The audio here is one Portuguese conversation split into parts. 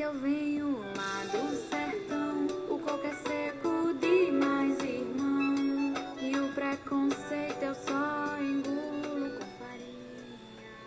que eu venho lá do sertão. O coco é seco demais, irmão. E o preconceito eu só engulo com farinha.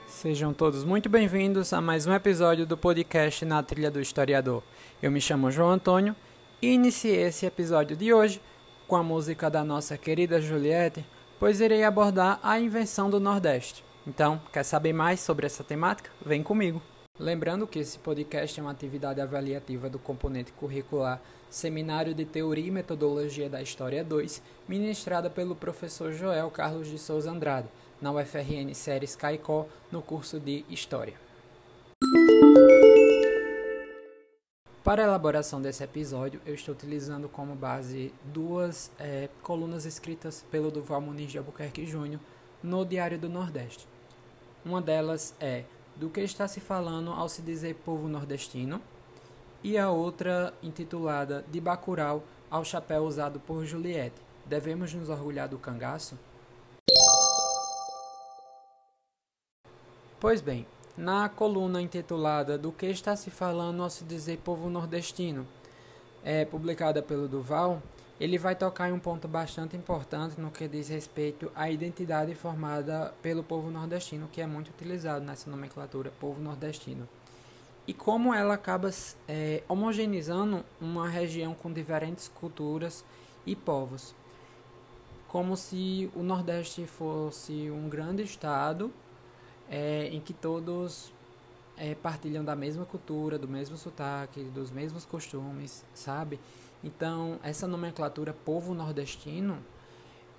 Sejam todos muito bem-vindos a mais um episódio do podcast Na Trilha do Historiador. Eu me chamo João Antônio e iniciei esse episódio de hoje com a música da nossa querida Juliette, pois irei abordar a invenção do Nordeste. Então, quer saber mais sobre essa temática? Vem comigo! Lembrando que esse podcast é uma atividade avaliativa do componente curricular Seminário de Teoria e Metodologia da História 2, ministrada pelo professor Joel Carlos de Souza Andrade, na UFRN Séries Caicó, no curso de História. Para a elaboração desse episódio, eu estou utilizando como base duas é, colunas escritas pelo Duval Muniz de Albuquerque Júnior no Diário do Nordeste. Uma delas é do que está se falando ao se dizer povo nordestino, e a outra intitulada De Bacurau ao chapéu usado por Juliette. Devemos nos orgulhar do cangaço? Pois bem, na coluna intitulada Do que está se falando ao se dizer povo nordestino, é, publicada pelo Duval, ele vai tocar em um ponto bastante importante no que diz respeito à identidade formada pelo povo nordestino, que é muito utilizado nessa nomenclatura, povo nordestino. E como ela acaba é, homogeneizando uma região com diferentes culturas e povos. Como se o Nordeste fosse um grande estado é, em que todos é, partilham da mesma cultura, do mesmo sotaque, dos mesmos costumes, sabe? Então, essa nomenclatura povo nordestino,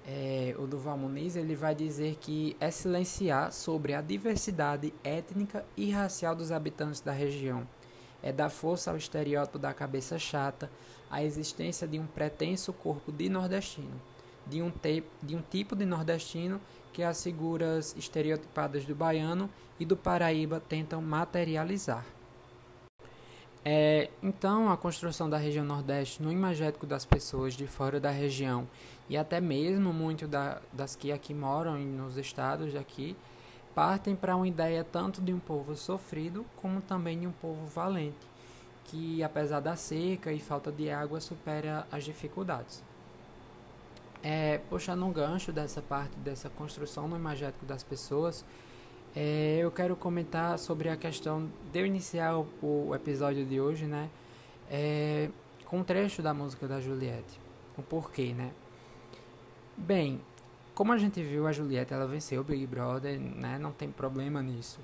é, o Duval Muniz, ele vai dizer que é silenciar sobre a diversidade étnica e racial dos habitantes da região. É dar força ao estereótipo da cabeça chata, a existência de um pretenso corpo de nordestino, de um, te, de um tipo de nordestino que as figuras estereotipadas do baiano e do Paraíba tentam materializar. É, então, a construção da região Nordeste no imagético das pessoas de fora da região e até mesmo muito da, das que aqui moram e nos estados daqui partem para uma ideia tanto de um povo sofrido como também de um povo valente, que apesar da seca e falta de água supera as dificuldades. É, puxando um gancho dessa parte dessa construção no imagético das pessoas, é, eu quero comentar sobre a questão de eu iniciar o, o episódio de hoje, né? É, com um trecho da música da Juliette. O porquê, né? Bem, como a gente viu, a Juliette ela venceu o Big Brother, né? Não tem problema nisso.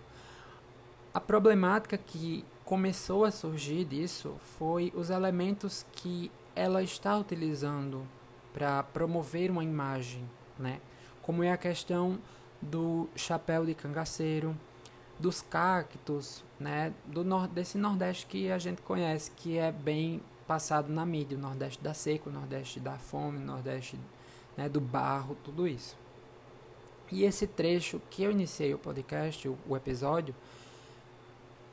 A problemática que começou a surgir disso foi os elementos que ela está utilizando para promover uma imagem, né? Como é a questão do chapéu de cangaceiro, dos cactos, né, do nor desse Nordeste que a gente conhece, que é bem passado na mídia, o Nordeste da seca, o Nordeste da fome, o Nordeste né, do barro, tudo isso. E esse trecho que eu iniciei o podcast, o, o episódio,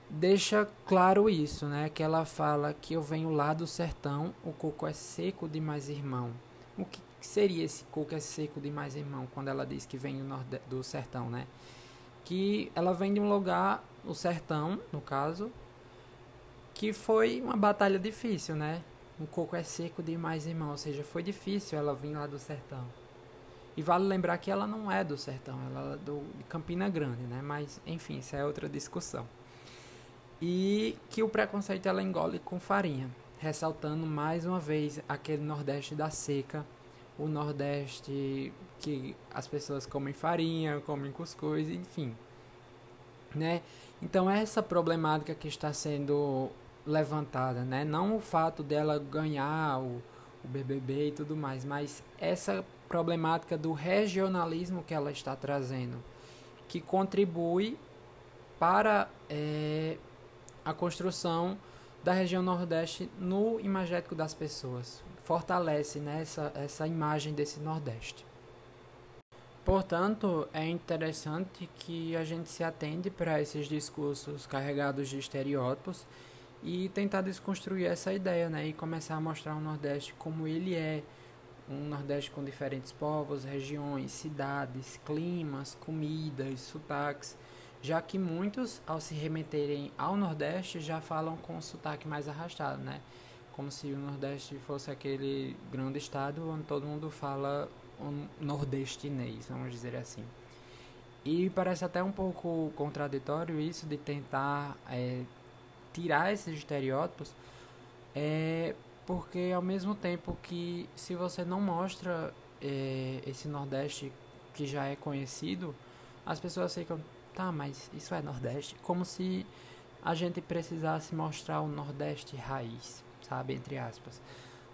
deixa claro isso, né? Que ela fala que eu venho lá do sertão, o coco é seco demais, irmão. O que seria esse coco é seco demais, irmão, quando ela diz que vem do, norde do sertão, né? Que ela vem de um lugar, o sertão, no caso, que foi uma batalha difícil, né? O coco é seco demais, irmão, ou seja, foi difícil ela vir lá do sertão. E vale lembrar que ela não é do sertão, ela é do, de Campina Grande, né? Mas, enfim, isso é outra discussão. E que o preconceito ela engole com farinha, ressaltando mais uma vez aquele Nordeste da seca, o Nordeste que as pessoas comem farinha, comem cuscuz, enfim, né? Então essa problemática que está sendo levantada, né? Não o fato dela ganhar o, o BBB e tudo mais, mas essa problemática do regionalismo que ela está trazendo, que contribui para é, a construção da região Nordeste no imagético das pessoas. Fortalece né, essa, essa imagem desse Nordeste. Portanto, é interessante que a gente se atende para esses discursos carregados de estereótipos e tentar desconstruir essa ideia, né, e começar a mostrar o Nordeste como ele é, um Nordeste com diferentes povos, regiões, cidades, climas, comidas, sotaques, já que muitos, ao se remeterem ao Nordeste, já falam com sotaque mais arrastado, né? Como se o Nordeste fosse aquele grande estado onde todo mundo fala um nordestinês, vamos dizer assim. E parece até um pouco contraditório isso de tentar é, tirar esses estereótipos, é, porque ao mesmo tempo que se você não mostra é, esse Nordeste que já é conhecido, as pessoas ficam, tá, mas isso é Nordeste, como se a gente precisasse mostrar o Nordeste raiz, sabe, entre aspas.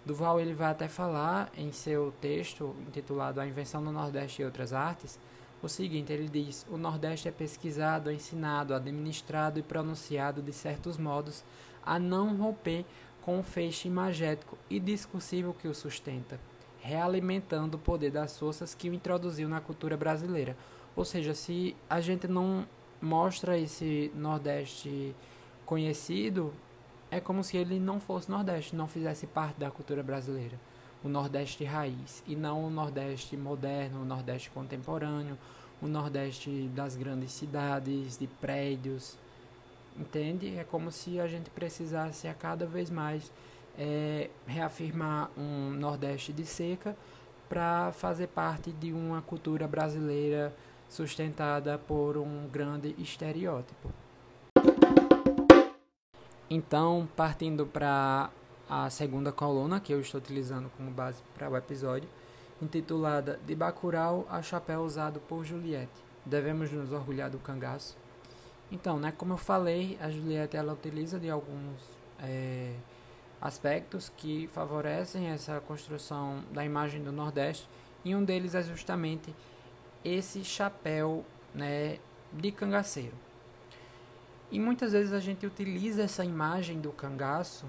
Duval ele vai até falar em seu texto intitulado A Invenção do Nordeste e Outras Artes o seguinte, ele diz: "O Nordeste é pesquisado, ensinado, administrado e pronunciado de certos modos a não romper com o feixe imagético e discursivo que o sustenta, realimentando o poder das forças que o introduziu na cultura brasileira." Ou seja, se a gente não mostra esse Nordeste conhecido, é como se ele não fosse Nordeste, não fizesse parte da cultura brasileira. O Nordeste raiz, e não o Nordeste moderno, o Nordeste contemporâneo, o Nordeste das grandes cidades, de prédios. Entende? É como se a gente precisasse a cada vez mais é, reafirmar um Nordeste de seca para fazer parte de uma cultura brasileira sustentada por um grande estereótipo. Então, partindo para a segunda coluna que eu estou utilizando como base para o episódio, intitulada De Bacurau a chapéu usado por Juliette. Devemos nos orgulhar do cangaço. Então, né, como eu falei, a Juliette ela utiliza de alguns é, aspectos que favorecem essa construção da imagem do Nordeste, e um deles é justamente esse chapéu né, de cangaceiro. E muitas vezes a gente utiliza essa imagem do cangaço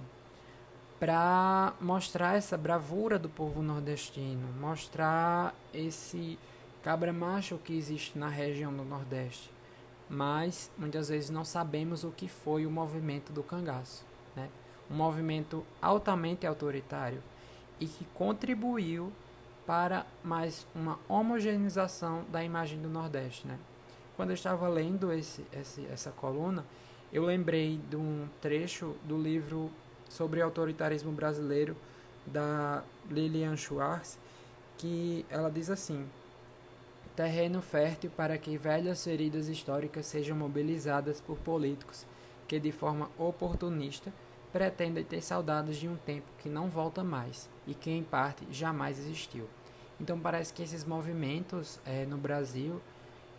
para mostrar essa bravura do povo nordestino, mostrar esse cabra macho que existe na região do Nordeste. Mas muitas vezes não sabemos o que foi o movimento do cangaço, né? Um movimento altamente autoritário e que contribuiu para mais uma homogeneização da imagem do Nordeste, né? Quando eu estava lendo esse, esse, essa coluna, eu lembrei de um trecho do livro sobre autoritarismo brasileiro da Lilian Schwartz, que ela diz assim: terreno fértil para que velhas feridas históricas sejam mobilizadas por políticos que, de forma oportunista, pretendem ter saudades de um tempo que não volta mais e que, em parte, jamais existiu. Então, parece que esses movimentos é, no Brasil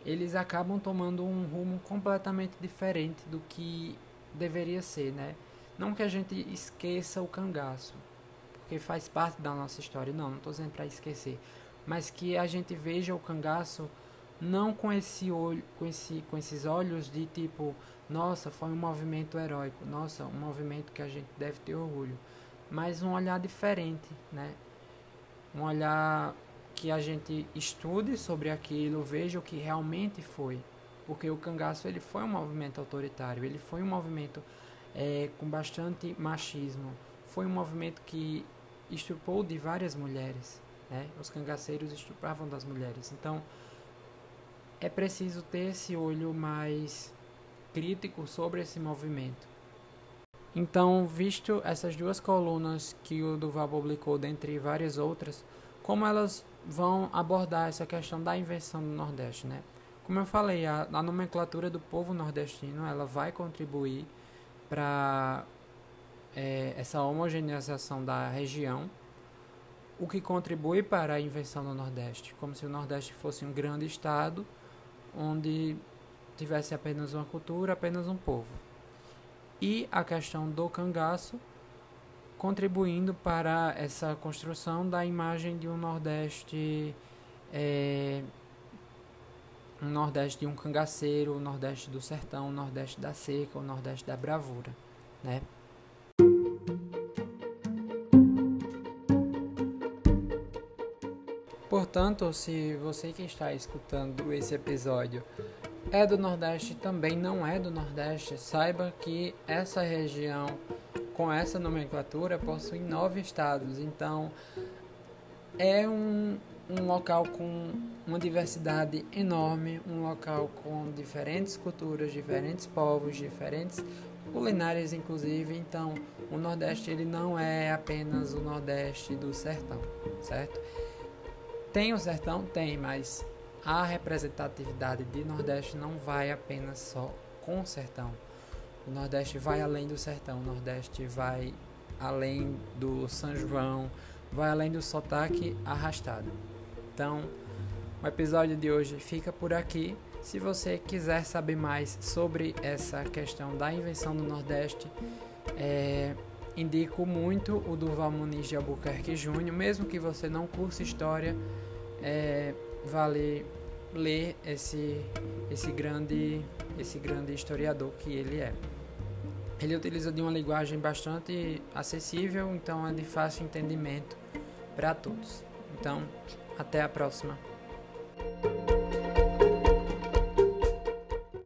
eles acabam tomando um rumo completamente diferente do que deveria ser, né? Não que a gente esqueça o cangaço, porque faz parte da nossa história, não, não estou dizendo para esquecer, mas que a gente veja o cangaço não com esse olho, com, esse, com esses olhos de tipo, nossa, foi um movimento heróico, nossa, um movimento que a gente deve ter orgulho, mas um olhar diferente, né? Um olhar que a gente estude sobre aquilo, veja o que realmente foi, porque o cangaço ele foi um movimento autoritário, ele foi um movimento é, com bastante machismo, foi um movimento que estupou de várias mulheres, né? Os cangaceiros estupravam das mulheres, então é preciso ter esse olho mais crítico sobre esse movimento. Então, visto essas duas colunas que o Duval publicou, dentre várias outras, como elas vão abordar essa questão da invenção do Nordeste, né? Como eu falei, a, a nomenclatura do povo nordestino ela vai contribuir para é, essa homogeneização da região, o que contribui para a invenção do Nordeste, como se o Nordeste fosse um grande estado onde tivesse apenas uma cultura, apenas um povo. E a questão do cangaço contribuindo para essa construção da imagem de um Nordeste, é, um Nordeste de um cangaceiro, o Nordeste do sertão, o Nordeste da seca, o Nordeste da bravura, né? Portanto, se você que está escutando esse episódio é do Nordeste também não é do Nordeste, saiba que essa região com essa nomenclatura, possuem nove estados. Então, é um, um local com uma diversidade enorme, um local com diferentes culturas, diferentes povos, diferentes culinárias inclusive. Então, o Nordeste ele não é apenas o Nordeste do sertão, certo? Tem o sertão, tem, mas a representatividade de Nordeste não vai apenas só com o sertão. O Nordeste vai além do sertão, o Nordeste vai além do São João, vai além do sotaque arrastado. Então, o episódio de hoje fica por aqui. Se você quiser saber mais sobre essa questão da invenção do Nordeste, é, indico muito o Durval Muniz de Albuquerque Júnior, mesmo que você não cursa história, é, vale ler esse, esse, grande, esse grande historiador que ele é. Ele utiliza de uma linguagem bastante acessível, então é de fácil entendimento para todos. Então, até a próxima.